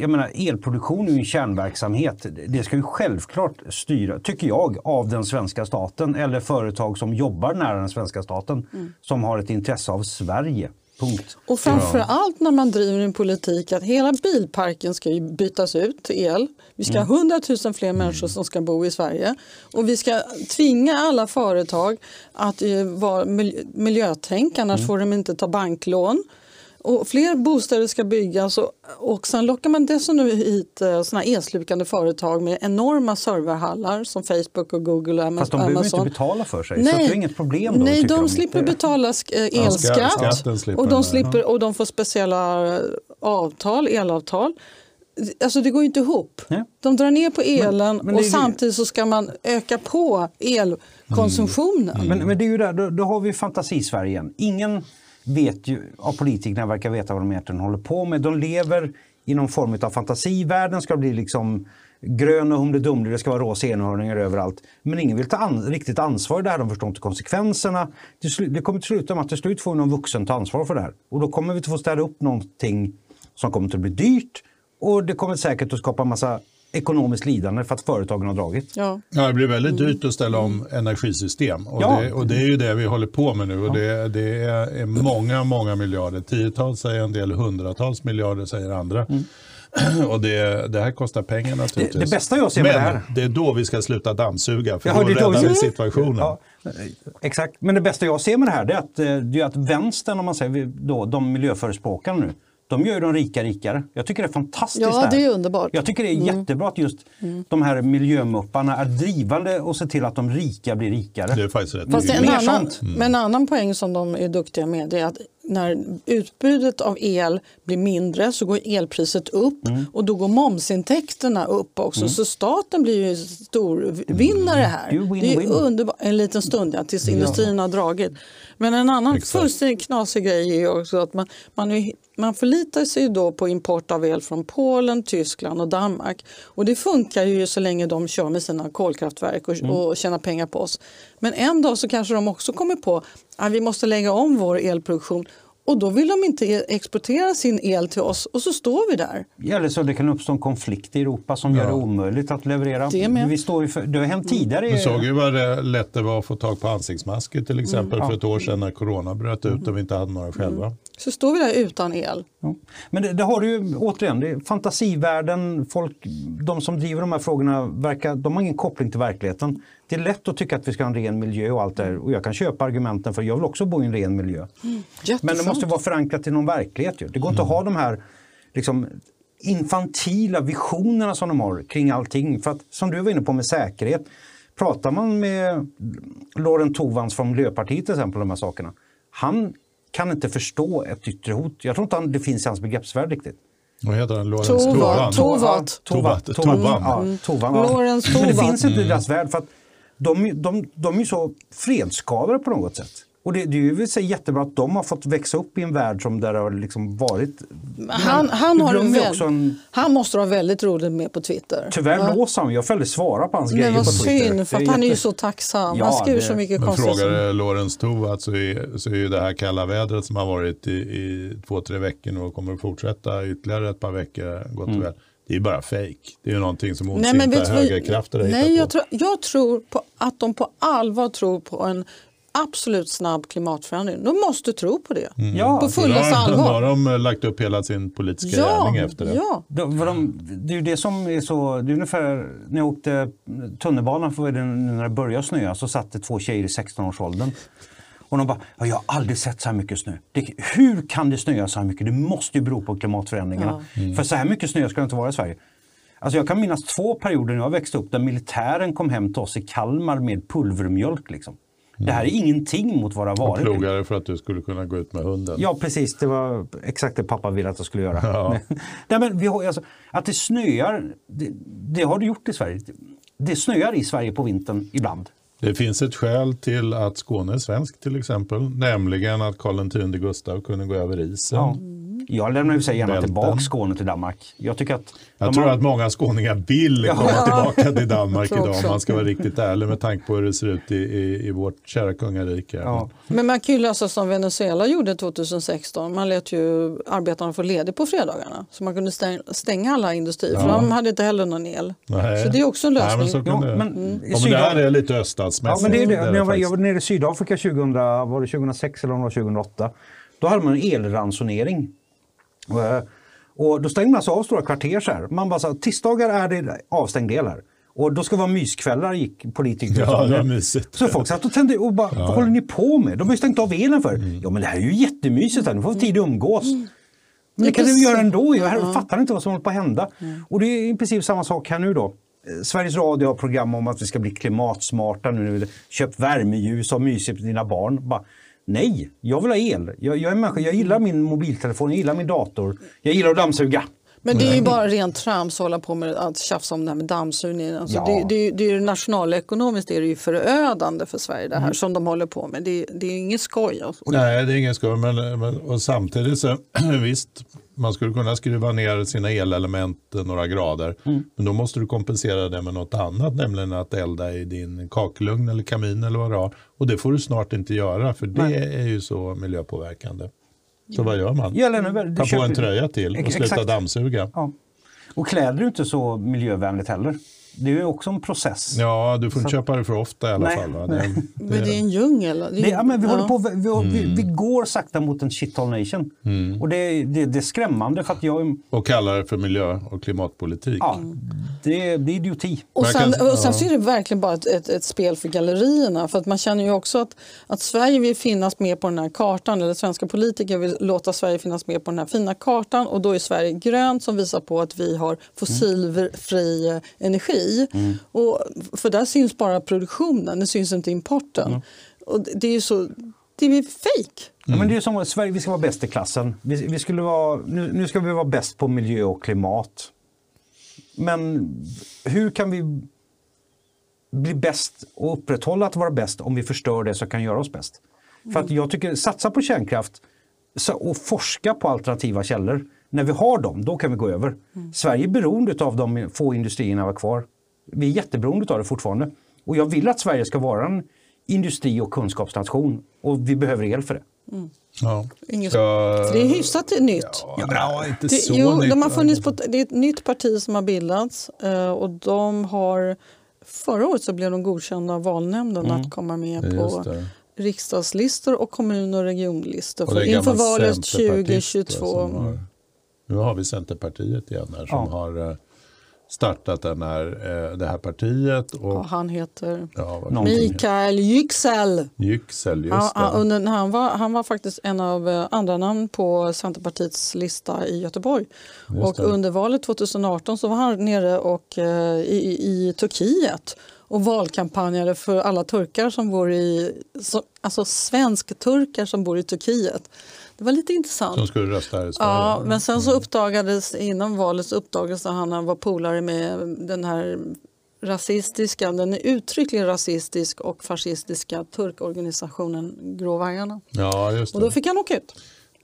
jag menar, elproduktion är ju en kärnverksamhet. Det ska ju självklart styra, tycker jag, av den svenska staten eller företag som jobbar nära den svenska staten mm. som har ett intresse av Sverige. Punkt. Och framför allt när man driver en politik att hela bilparken ska bytas ut till el. Vi ska mm. ha 100 000 fler människor som ska bo i Sverige och vi ska tvinga alla företag att eh, vara miljötänk, annars mm. får de inte ta banklån. Och fler bostäder ska byggas och, och sen lockar man dessutom hit eh, såna elslukande företag med enorma serverhallar som Facebook och Google och Amazon. Fast de behöver inte betala för sig, Nej. så det är inget problem då? Nej, de, de slipper inte. betala eh, elskatt och, de slipper, och de får speciella eh, avtal, elavtal. Alltså det går ju inte ihop. Ja. De drar ner på elen men, men och samtidigt så ska man öka på elkonsumtionen. Mm. Mm. Men, men, det är ju där, då, då har vi fantasi-Sverige igen. Ingen vet ju, av politikerna verkar veta vad de egentligen håller på med. De lever i någon form av fantasivärlden, ska bli liksom grön och humledumle, det ska vara rosa enhörningar överallt. Men ingen vill ta an riktigt ansvar i det här, de förstår inte konsekvenserna. Det, det kommer till slut om att till slut får någon vuxen ta ansvar för det här. Och då kommer vi att få städa upp någonting som kommer att bli dyrt och det kommer säkert att skapa massa ekonomiskt lidande för att företagen har dragit. Ja. ja, det blir väldigt dyrt att ställa om energisystem och, ja. det, och det är ju det vi håller på med nu och ja. det, det, är många, många miljarder. Tiotals säger en del, hundratals miljarder säger andra. Mm. Och det, det, här kostar pengar naturligtvis. Det, det bästa jag ser med Men det här... det är då vi ska sluta dammsuga för ja, då räddar vi situationen. Ja, exakt, men det bästa jag ser med det här är att, det är att vänstern, om man säger då, de miljöförespråkarna nu, de gör ju de rika rikare. Jag tycker det är fantastiskt. Ja, det är underbart. Jag tycker det är mm. jättebra att just mm. de här miljömupparna är drivande och ser till att de rika blir rikare. Det är faktiskt rätt. Fast en annan, mm. Men en annan poäng som de är duktiga med är att när utbudet av el blir mindre så går elpriset upp mm. och då går momsintäkterna upp också. Mm. Så staten blir ju stor vinnare mm. här. Win, det är underbart. En liten stund ja, tills industrin har dragit. Men en annan fullständigt knasig grej är också att man, man, är, man förlitar sig då på import av el från Polen, Tyskland och Danmark. Och det funkar ju så länge de kör med sina kolkraftverk och, mm. och tjänar pengar på oss. Men en dag så kanske de också kommer på att vi måste lägga om vår elproduktion Och då vill de inte e- exportera sin el till oss och så står vi där. Eller så det kan uppstå en konflikt i Europa som gör det omöjligt att leverera. Det med. Vi står ju för, det har hänt tidigare. Du såg ju vad det lätt det var att få tag på ansiktsmasker till exempel för ett år sedan när corona bröt ut och vi inte hade några själva. Så står vi där utan el. Ja. Men det, det har du ju återigen, det är fantasivärlden, folk, de som driver de här frågorna verkar, de har ingen koppling till verkligheten. Det är lätt att tycka att vi ska ha en ren miljö och allt det. Och jag kan köpa argumenten för jag vill också bo i en ren miljö. Men det måste vara förankrat i någon verklighet. Ju. Det går inte att ha de här liksom, infantila visionerna som de har kring allting. För att, som du var inne på med säkerhet, pratar man med Lorent Tovans från Miljöpartiet till exempel om de här sakerna. Han kan inte förstå ett yttre hot. Jag tror inte han, det finns i hans begreppsvärld riktigt. Vad heter han? Tovan. Men det finns inte i deras värld för att de, de, de är ju så fredsskadade på något sätt. Och det, det är ju så jättebra att de har fått växa upp i en värld som där har liksom varit... Han, han, har ju väl, också en, han måste ha väldigt roligt med på Twitter. Tyvärr låser han, jag aldrig svara på hans Men grejer på Twitter. synd, för Det att är han är ju jätte- så tacksam. Ja, han skriver det- så mycket Men konstiga frågar Lorentz Tovatt så är, så är ju det här kalla vädret som har varit i, i två, tre veckor och kommer att fortsätta ytterligare ett par veckor gott Mm. och väl. Det är ju bara fejk. Det är ju någonting som ondsinta högerkrafter har Nej, hittat jag, på. tror, jag tror på att de på allvar tror på en absolut snabb klimatförändring. De måste tro på det. Ja, på fullaste har, då har allvar. de eh, lagt upp hela sin politiska Ja, gärning efter det. ja. De, de, det är ju det som är så, det är ungefär när jag åkte tunnelbanan för det, när det började snöa så satt det två tjejer i 16-årsåldern. Och de bara, ja, jag har aldrig sett så här mycket snö. Det, hur kan det snöa så här mycket? Det måste ju bero på klimatförändringarna. För så här mycket snö ska det inte vara i Sverige. Alltså jag kan minnas två perioder när jag växte upp där militären kom hem till oss i Kalmar med pulvermjölk. Liksom. Det här är ingenting mot vad det har varit. plogade för att du skulle kunna gå ut med hunden. Ja, precis. Det var exakt det pappa ville att jag skulle göra. Ja. Nej, men vi har, alltså, att det snöar, det, det har det gjort i Sverige. Det snöar i Sverige på vintern ibland. Det finns ett skäl till att Skåne är svensk till exempel, nämligen att Karl X Gustav kunde gå över isen. Ja. Jag lämnar ju sig gärna Bälten. tillbaka Skåne till Danmark. Jag tycker att Jag tror har- att många skåningar vill komma tillbaka till Danmark idag om man ska vara riktigt ärlig med tanke på hur det ser ut i, i, i vårt kära kungarike. Ja. Men man kan ju lösa som Venezuela gjorde 2016. Man lät ju arbetarna få ledigt på fredagarna. Så man kunde stäng- stänga alla industrier för de hade inte heller någon el. Nej. Så det är också en Nej, lösning. men så kan Ja, det. men Mm. Ja, men det här är lite Ja, öststatsmässigt. men det är det. är När jag, var, jag var nere i Sydafrika 2000, var det 2006 eller om det var 2008. Då hade man en elransonering. Eh, Och då stängde man sig av stora kvarter så här. Man bara sa, tisdagar är det avstängd el här. Och då ska det vara myskvällar gick politiker Ja, det är mysigt. Så folk satt och tände och bara, vad håller ni på med? De har ju stängt av elen för. Mm. Ja men det här är ju jättemysigt, här. nu får vi tid att umgås. Men det Ja, kan precis. göra ändå. Jag fattar inte vad som håller på att hända. Och det är i princip samma sak här nu då. Eh, Sveriges Radio har program om att vi ska bli klimatsmarta nu köpt värmeljus och mysigt med dina barn. Bara, nej, jag vill ha el. Jag, jag är människa, jag gillar min mobiltelefon, jag gillar min dator. Jag gillar att dammsuga. Men det är ju bara rent trams att hålla på med att tjafsa om det här med dammsugningen. Alltså Ja. det, det, det är ju nationalekonomiskt är det ju förödande för Sverige det här Mm. som de håller på med. Det, det är ju inget skoj. Alltså. Nej, det är ingen skoj. Men, men, och samtidigt så visst, man skulle kunna skruva ner sina elelement några grader. Mm. Men då måste du kompensera det med något annat, nämligen att elda i din kakelugn eller kamin eller vad det har. Och det får du snart inte göra, för det är ju så miljöpåverkande. Så vad gör man? Ja, Ta på en tröja till och sluta exakt. dammsuga. Ja. Och kläder är inte så miljövänligt heller. Det är ju också en process. Ja, du får inte köpa det för ofta i alla Nej, fall. Va? nej. Det, Men det är en djungel. Det är, Det, ja, men vi, ja. håller på, vi, vi, Mm. vi, vi går sakta mot en shithole nation. Och det, det, det är skrämmande för att jag... och kallar det för miljö och klimatpolitik. Ja, det, det är idioti. Och sen, och sen så är det verkligen bara ett, ett, ett spel för gallerierna. För att man känner ju också att, att Sverige vill finnas med på den här kartan. Eller svenska politiker vill låta Sverige finnas med på den här fina kartan. Och då är Sverige grönt som visar på att vi har fossilfri eh, energi. Och, för där syns bara produktionen, det syns inte importen. Och det, det är ju så, det är fake. Ja, men det är som att Sverige, vi ska vara bäst i klassen. Vi, vi skulle vara, nu, nu ska vi vara bäst på miljö och klimat. Men hur kan vi bli bäst och upprätthålla att vara bäst om vi förstör det som kan göra oss bäst? För att jag tycker, satsa på kärnkraft och forska på alternativa källor. När vi har dem, då kan vi gå över. Sverige är beroende av de få industrierna vi har kvar. Vi är jätteberoende av det fortfarande. Och jag vill att Sverige ska vara en industri och kunskapsnation och vi behöver el för det. Ja. Inget, Ja, det är hyfsat nytt. Ja, ja, inte Det, så jo, nytt. de har funnits på, det är ett nytt parti som har bildats eh, och de har Förra året så blev de godkända av valnämnden att komma med Mm. På riksdagslistor och kommun och regionlistor Och det är för, inför valet centerpartist, 2022. som har- Nu har vi Centerpartiet igen här som Ja. har eh, startat den här, eh, det här partiet. Och, Ja, han heter ja. Mikael Yüksel. Yüksel, just Ja, han, han, var, han var faktiskt en av eh, andra namn på Centerpartiets lista i Göteborg. Just och det. under valet 2018 så var han nere och, eh, i, i Turkiet och valkampanjade för alla turkar som bor i, så, alltså svensk-turkar som bor i Turkiet. Det var lite intressant. Som skulle rösta i Sverige. Ja, men sen så uppdagades innan valet så uppdagades att han var polare med den här rasistiska, den är uttryckligen rasistisk och fascistiska turkorganisationen Grå vargarna. Ja, just Och då det. fick han åka ut.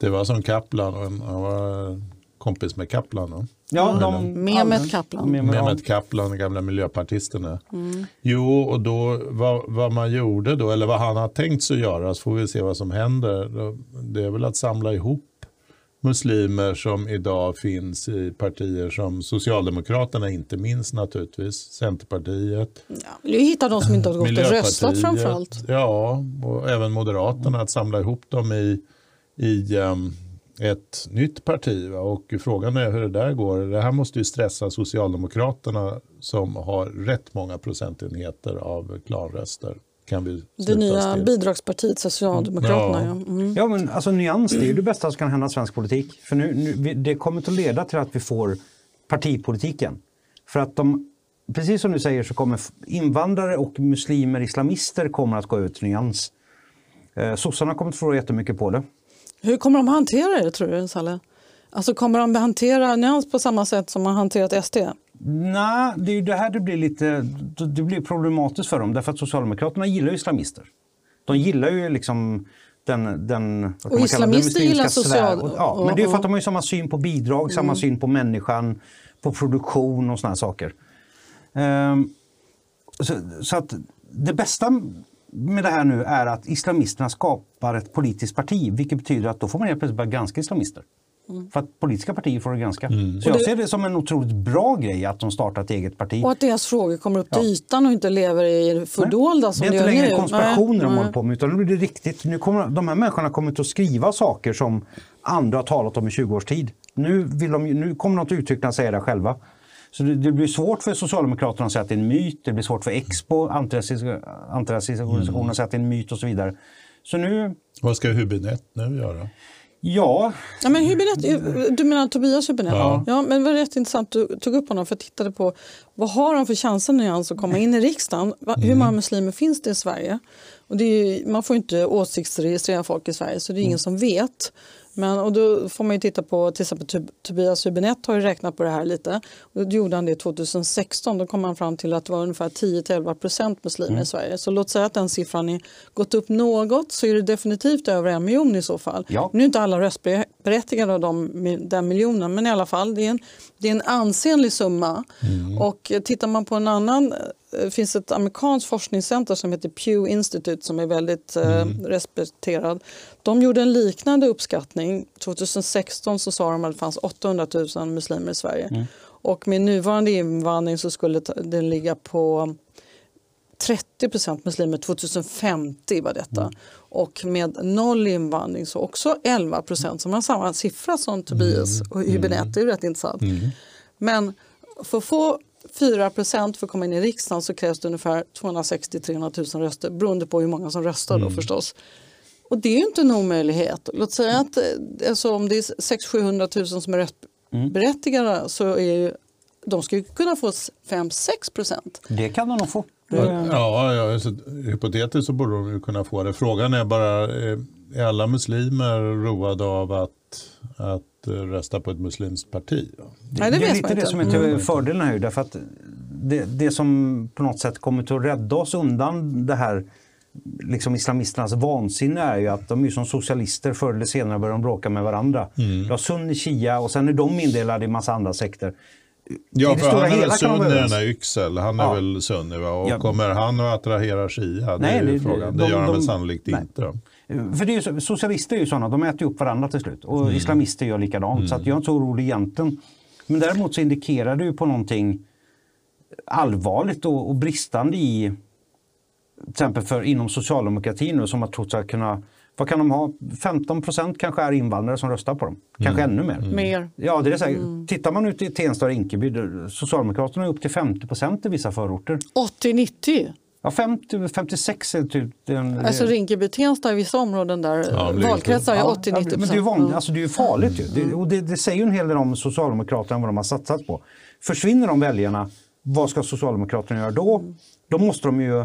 Det var som Kaplan, han var kompis med Kaplan. då. Ja, de- Mehmet Kaplan. Mehmet, Kaplan, den gamla miljöpartisterna. Mm. Jo, och då vad, vad man gjorde då, eller vad han har tänkt sig göra, så får vi se vad som händer. Det är väl att samla ihop muslimer som idag finns i partier som Socialdemokraterna, inte minst naturligtvis, Centerpartiet, Ja, vill hitta de som inte har gått och röstat framförallt. Ja, och även Moderaterna, att samla ihop dem i, i ehm, ett nytt parti. Va? Och frågan är hur det där går. Det här måste ju stressa Socialdemokraterna som har rätt många procentenheter av klanröster. Kan vi Det nya till. bidragspartiet Socialdemokraterna. Ja. Ja. Mm. Ja, men alltså nyans, det är ju det bästa som kan hända i svensk politik. För nu, nu, det kommer att leda till att vi får partipolitiken. För att de, precis som du säger så kommer invandrare och muslimer, islamister kommer att gå ut nyans. Eh, sossarna kommer att förlora jättemycket på det. Hur kommer de hantera det tror du, Salle? Alltså kommer de hantera Nyans på samma sätt som man hanterat SD? Nej, det är det här det blir lite det blir problematiskt för dem. Därför att Socialdemokraterna gillar ju islamister. De gillar ju liksom den, den, Och islamister muslimska gillar social- och- Ja, men det är ju för att de har ju samma syn på bidrag, samma syn på människan, på produktion och såna saker. Ehm, så, så att det bästa med det här nu är att islamisterna skapar ett politiskt parti, vilket betyder att då får man helt plötsligt börja granska islamister. För att politiska partier får det granska. Så jag ser det som en otroligt bra grej att de startar ett eget parti. Och att deras frågor kommer upp till ytan och inte lever i det fördolda som det är inte gör längre nu. konspirationer de Nej, håller på med utan nu blir det riktigt. Nu kommer, de här människorna kommer att skriva saker som andra har talat om i 20 års tid. Nu, vill de, nu kommer de till uttryck när de säger det själva. Så det, det blir svårt för Socialdemokraterna att säga att det är en myt. Det blir svårt för Expo, antirasistiska, antirasistiska organisationer att säga att det är en myt och så vidare. Så nu, Vad ska Hübinette nu göra? ja, Ja, men Hübinette, du menar Tobias Hübinette? Ja. Ja. men det var rätt intressant du tog upp honom för jag tittade på vad har han för chanser Nyans att komma in i riksdagen? Hur många muslimer finns det i Sverige? Och det är ju, man får inte åsiktsregistrera folk i Sverige så det är ingen som vet. Men, och då får man ju titta på till exempel Tob- Tobias Hübinette har ju räknat på det här lite. Och då gjorde han det 2016. Då kom han fram till att det var ungefär 10-11 procent muslimer i Sverige. Så låt säga att den siffran är gått upp något så är det definitivt över en miljon i så fall. Ja. Nu är inte alla röstberättigade av de, den miljonen men i alla fall det är en, det är en ansenlig summa. Och eh, tittar man på en annan, eh, det finns ett amerikanskt forskningscenter som heter Pew Institute som är väldigt eh, respekterad. De gjorde en liknande uppskattning. 2016 så sa de att det fanns 800 000 muslimer i Sverige. Och med nuvarande invandring så skulle den ligga på 30 procent muslimer 2050 var detta. Och med noll invandring så också 11 procent. Man har samma siffra som Tobias och Hübinette. Det är ju rätt intressant. Men för att få 4 procent för att komma in i riksdagen så krävs det ungefär 260-300 000 röster beroende på hur många som röstar då förstås. Och det är ju inte en omöjlighet. Låt säga att eh, alltså, om det är 600-700 000 som är röstberättigade så är ju, de ska ju kunna få 5-6 procent. det kan de nog få. Ja, ja så, hypotetiskt så borde de ju kunna få det. Frågan är bara, eh, är alla muslimer roade av att, att eh, rösta på ett muslimskt parti? Nej, det det är lite det som är till fördelen här. Därför att det, det som på något sätt kommer att rädda oss undan det här liksom islamisternas vansinne är ju att de är som socialister. Förr eller senare börjar de bråka med varandra. Du har sunni, shia och sen är de indelade i massa andra sekter. Ja, det för han är väl hela kan de vara sunni den överens. här Yxel. Han är Ja. väl sunni va? Och Ja. kommer han att attrahera Shia? Det Nej, är ju det- frågan. de- Det gör han de- väl sannolikt nej. inte. Då. För det är ju, så- socialister är ju sådana, de äter ju upp varandra till slut. Och Mm. islamister gör likadant. Så att jag är inte så orolig egentligen. Men däremot så indikerar det ju på någonting allvarligt och, och bristande i till exempel för inom socialdemokratin nu som har trott sig kunna vad kan de ha? 15 procent kanske är invandrare som röstar på dem. Kanske Mm. ännu mer. Mer. Ja, det är säkert. Tittar man ut i Tensta och Rinkeby, Socialdemokraterna är upp till 50 procent i vissa förorter. 80-90. Ja, 50, 56 är typ den... Alltså Rinkeby-Tensta i vissa områden där, Ja, valkretsar är Ja, 80-90 men det är ju vanligt, alltså det är ju farligt ju. Det, och det, det säger ju en hel del om Socialdemokraterna vad de har satsat på. Försvinner de väljarna, vad ska Socialdemokraterna göra då? Då måste de ju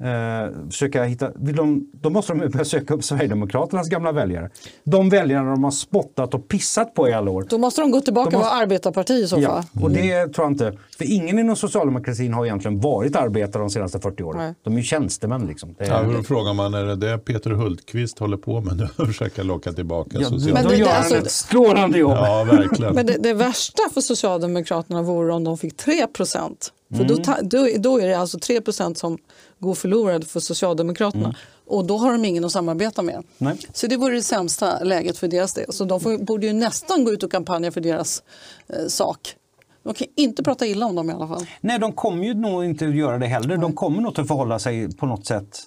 eh, försöka hitta, vill de, då måste de börja söka upp Sverigedemokraternas gamla väljare. De väljarna de har spottat och pissat på i alla år. Då måste de gå tillbaka De måste- och vara arbetarparti i så fall. Ja, och det tror jag inte. För ingen inom socialdemokratin har egentligen varit arbetare de senaste 40 åren. Nej. De är ju tjänstemän liksom. Det är, Ja, då frågar man, är det det Peter Hultqvist håller på med nu? Att försöka locka tillbaka ja, socialdemokraterna? Men då det- gör alltså- ett strålande jobb. Ja, verkligen. Men det, det värsta för Socialdemokraterna vore om de fick 3 procent. För Mm. då, då, då är det alltså 3 procent som går förlorade för Socialdemokraterna. Och då har de ingen att samarbeta med. Mm. Nej. Så det vore det sämsta läget för deras del. Så de får, borde ju nästan gå ut och kampanja för deras eh, sak. De kan inte prata illa om dem i alla fall. Nej, de kommer ju nog inte att göra det heller. De kommer nog att förhålla sig på något sätt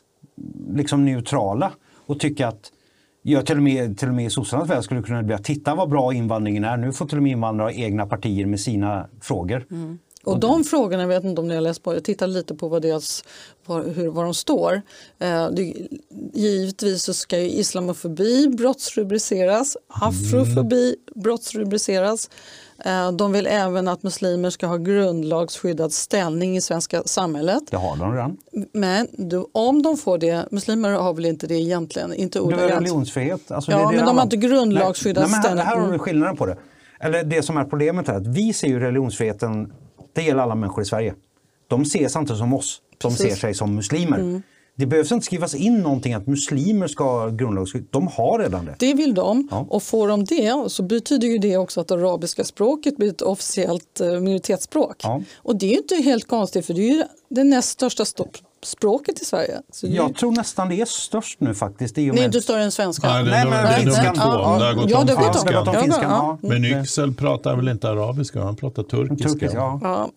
liksom neutrala och tycka att Ja, till och med, till och med i sossarnas värld skulle kunna bli att titta vad bra invandringen är. Nu får till och med invandrare ha egna partier med sina frågor. Och de frågorna, jag vet inte om ni har läst på, jag tittade lite på vad, deras, vad, hur, vad de står. Eh, det, givetvis så ska ju islamofobi brottsrubriceras, afrofobi brottsrubriceras. Eh, de vill även att muslimer ska ha grundlagsskyddad ställning i svenska samhället. Det har de redan. Men du, om de får det, muslimer har väl inte det egentligen, inte Det är ordagrant. religionsfrihet. Alltså Ja, det det men de har om. inte grundlagsskyddad Nej, nej, men här, ställning. här har Mm. vi skillnaden på det. Eller det som är problemet är att vi ser ju religionsfriheten, det gäller alla människor i Sverige. De ses inte som oss, de Precis. Mm. ser sig som muslimer. Det behövs inte skrivas in någonting att muslimer ska ha grundlagsskydd. De har redan det. Det vill de Ja. och får de det så betyder ju det också att det arabiska språket blir ett officiellt eh, minoritetsspråk. Ja. Och det är inte helt konstigt för det är ju det näst största sto- språket i Sverige. Så det, Jag tror nästan det är störst nu faktiskt. Det är med... inte större än svenska. Nej, det, är, det nummer två. Ja, Det har gått ja, om det gått finskan. Ja, det har gått om Ja, finskan. ja. Men Yxel pratar väl inte arabiska, han pratar turkiska. Turkisk, ja. Ja. Och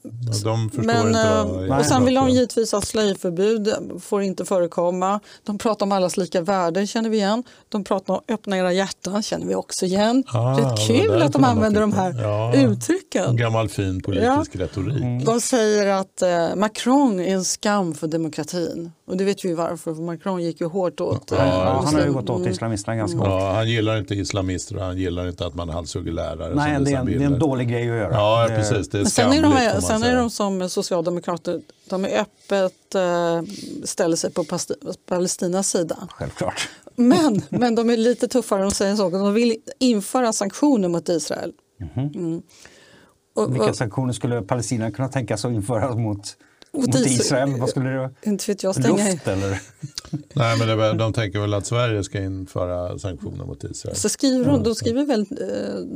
De förstår Men, inte eh, vad jag och sen vill de givetvis ha slöjförbud, får inte förekomma. De pratar om allas lika värde, känner vi igen. De pratar om öppna era hjärtan, känner vi också igen. Ah, Rätt det kul att de använder de här. Ja. uttrycken. Gammal fin politisk retorik. De säger att eh, Macron är en skam för demokratin. Och det vet vi ju varför, för Macron gick ju hårt åt eh, Ja, Ja, han har ju gått åt islamisterna ganska hårt. Ja, han gillar inte islamister och han gillar inte att man halshugger lärare. Nej, som det är, en, det är en dålig grej att göra. Ja, Det- precis. Det är Men sen är, de, sen är de som socialdemokrater, de är öppet eh, ställer sig på Palestinas sida. Självklart. Men, men de är lite tuffare, de säger så. De vill införa sanktioner mot Israel. Mm. Och, Vilka sanktioner skulle Palestina kunna tänka sig att införa mot, mot, Is- Israel? Vad skulle det vara? inte vet jag, stänga Luft eller? Nej, men det, väl- de tänker väl att Sverige ska införa sanktioner mot Israel. Så skriver de, de, skriver väldigt, eh,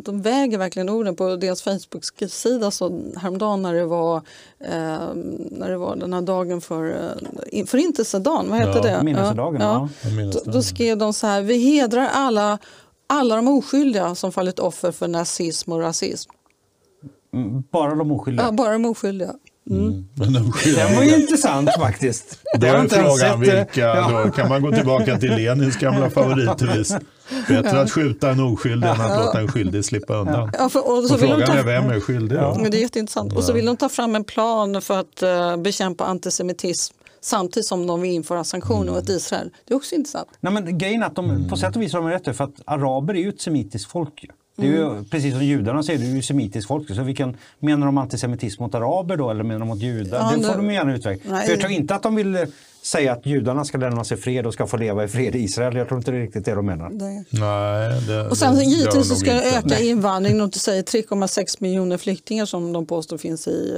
de väger verkligen orden på deras Facebook-sida så häromdagen när det var, eh, när det var den här dagen för eh, Förintelsedagen, vad hette Ja, det? minnesdagen, ja. Minns Då, då skrev de så här, vi hedrar alla, alla de oskyldiga som fallit offer för nazism och rasism. Mm, Bara de oskyldiga? Ja, bara de oskyldiga. Mm. Men de skyldiga- Den var ju intressant faktiskt. Då är frågan vilka, ja. då kan man gå tillbaka till Lenins gamla favoritdevis. Bättre att skjuta en oskyldig än att låta en skyldig slippa undan. Ja, för, och så Och vill de frågan ta, är vem är skyldig? Men det är jätteintressant. Och så vill de ta fram en plan för att eh, bekämpa antisemitism samtidigt som de vill införa sanktioner mot Israel. Det är också intressant. Nej, men grejen är att de, på sätt och vis har de rätt för att araber är ju ett semitiskt folk. ju. Det är ju, Precis som judarna säger, det är ju semitiskt folk. Så vilken, menar de antisemitism mot araber då eller menar de mot judar? Ja, det får de gärna utveckla. Jag tror inte att de vill eh, säga att judarna ska lämna sig fred och ska få leva i fred i Israel. Jag tror inte det är riktigt det de menar. Det. Nej, det, Och sen det givetvis så ska det öka invandringen och du säger 3,6 miljoner flyktingar som de påstår finns i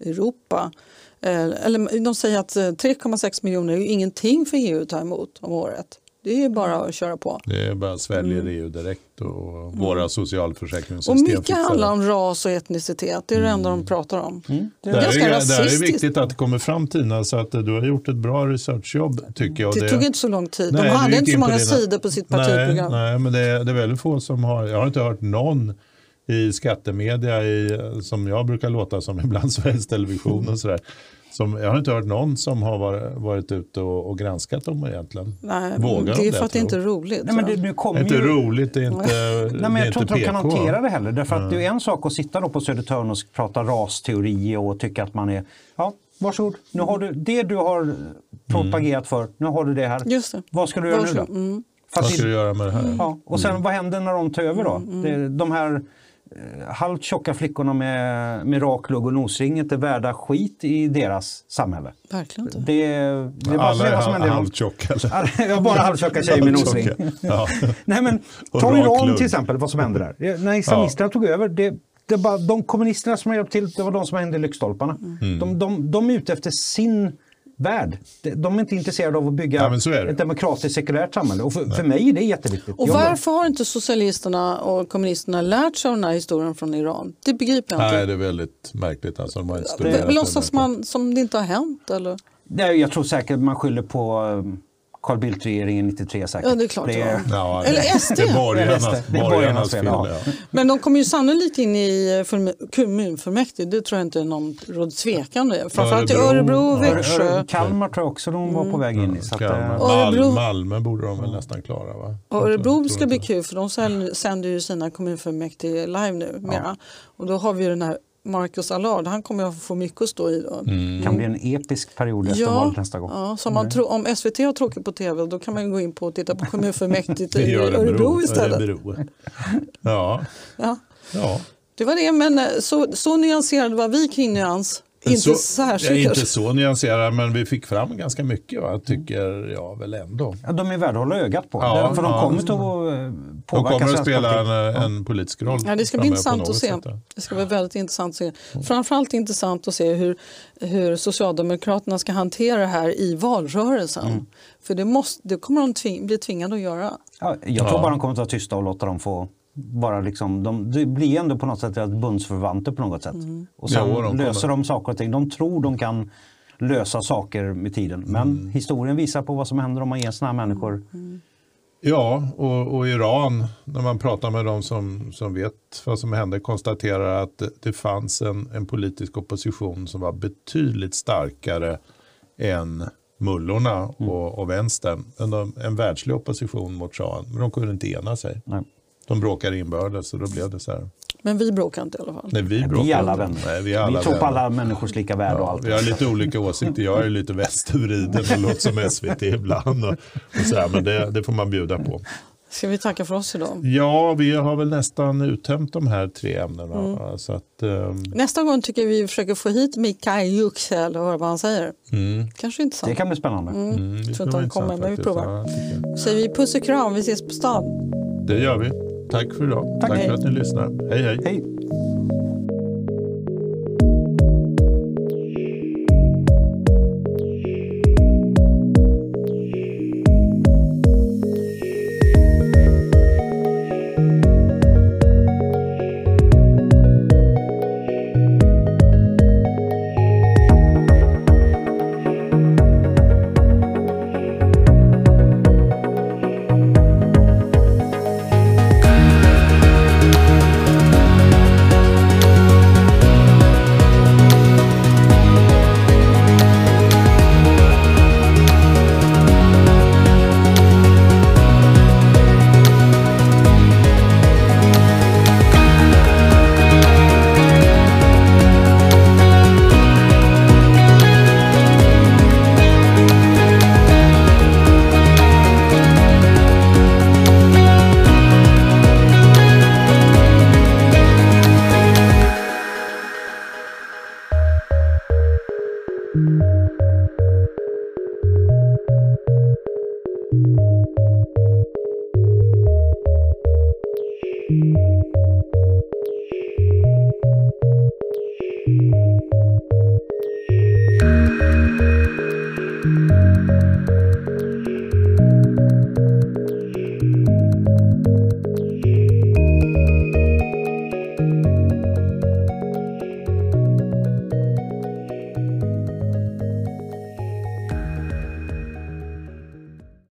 eh, Europa. Eh, Eller de säger att eh, 3,6 miljoner är ju ingenting för EU att ta emot om året. Det är ju bara att köra på. Det är bara sväljer Mm. EU direkt och våra socialförsäkringssystem Och mycket handlar det. om ras och etnicitet. Det är det enda de pratar om. Mm. Det Det är ganska är, det är viktigt att det kommer fram Tina, så att du har gjort ett bra researchjobb tycker jag. Och Det tog inte så lång tid. Nej, de hade inte så många dina- sidor på sitt partiprogram. Nej, nej men det är, det är väldigt få som har, jag har inte hört någon i skattemedia i, som jag brukar låta som ibland Sveriges Television och sådär. Som, jag har inte hört någon som har varit, varit ute och, och granskat dem egentligen. Nej, Vågar det de är för att det inte är roligt. Nej, men det, nu Det kommer är inte ju... roligt, det är inte, Nej, det men är jag tror inte inte de kan hantera det heller. Därför att det är en sak att sitta då på Södertörn och prata rasteori och tycka att man är... Ja, varsågod. Nu har du det du har propagerat för. Nu har du det här. Just det. Vad ska du göra nu då? Varsågod. Mm. Vad ska du göra med det här? Ja, och sen vad händer när de tar över då? Mm, Det, de här halvt tjocka flickorna med, med rak lugg och nosring är inte värda skit i deras samhälle. Verkligen inte. Det, det är bara Alla se vad som är händer. i dem. halvtjocka. eller? Jag har bara halvtjocka tjejer med nosring. Ja. Nej men ta Iran till exempel, vad som händer där. När islamisterna tog över, det, det var de kommunisterna som har hjälpt till, det var de som hängde i lyktstolparna. Mm. De, de, de är ute efter sin värld. De- är inte intresserade av att bygga Ja, ett demokratiskt sekulärt samhälle. Och för, för mig är det jätteviktigt. Och varför har inte socialisterna och kommunisterna lärt sig av den här historien från Iran? Det begriper jag Nej, inte. det är väldigt märkligt. Alltså, de har Låtsas man som det inte har hänt? Eller? Nej, jag tror säkert man skyller på eh, Carl Bildt-regeringen 93 säkert. Ja, det är klart det var. Ja, Eller SD. Det är borgarnas. Det är borgarnas fel. Ja. Men de kommer ju sannolikt in i fullm- kommunfullmäktige. Det tror jag inte är någon råd tvekan i. Framförallt i Örebro. Och Växjö. Kalmar tror jag också de var på väg in i. Så att, Kalmar. eh, Örebro- Mal- Malmö borde de väl nästan klara va? Och Örebro ska bli kul för de sänder ju sina kommunfullmäktige live nu. Mera. Och då har vi ju den här Marcus Allard. Han kommer att få mycket att stå i. Då. Mm. kan bli en episk period efter valet nästa gång. Ja, så om, man tro, om SVT har tråkigt på tv då kan man gå in på och titta på kommunfullmäktige Det i gör Örebro istället. Örebro. Ja, Ja, ja. det var det, men eh, så, så nyanserade var vi kring nyans. Inte så, särskilt. ja, inte så nyanserad, men vi fick fram ganska mycket, va? tycker jag väl ändå. Ja, de är värda att hålla ögat på. Ja, för de ja. kommer att eh, De påverka kommer att spela en, en politisk roll. Ja, det ska bli intressant att se. sätt. Det ska bli väldigt intressant att se. Framförallt intressant att se hur, hur Socialdemokraterna ska hantera det här i valrörelsen. Mm. För det, måste, det kommer de tving, bli tvingade att göra. Ja, jag tror bara de kommer att vara tysta och låta dem få bara liksom, de, det blir ändå på något sätt deras bundsförvanter på något sätt. Mm. Och sen de kommer- löser de saker och ting. De tror de kan lösa saker med tiden. Men Mm. historien visar på vad som händer om man ger såna här människor Ja, och, och Iran, när man pratar med de som, som vet vad som hände, konstaterar att det, det fanns en, en politisk opposition som var betydligt starkare än mullorna och, och vänstern. En, en världslig opposition mot shahen, men de kunde inte ena sig. Nej. De bråkade inbördes och då blev det så här. Men vi bråkar inte i alla fall. Nej, vi, Vi bråkade är alla inte. vänner. Nej, vi är alla vi tror på alla människors lika värde och Ja, allt. vi har lite olika åsikter. Jag är lite vänstervriden och låter som SVT ibland. Och, och så här, men det, det får man bjuda på. Ska vi tacka för oss idag? Ja, vi har väl nästan uttömt de här tre ämnena. Mm. Så att, ehm, Nästa gång tycker vi försöker få hit Mikael Yüksel och höra vad han säger. mm, Kanske Det intressant. kan bli spännande. mm, det tror inte han kommer, men vi provar. Ja, Säger vi puss och kram, vi ses på stan. det gör vi. Tack för idag. Tack. Tack för att ni lyssnar. Hej, hej. Hej!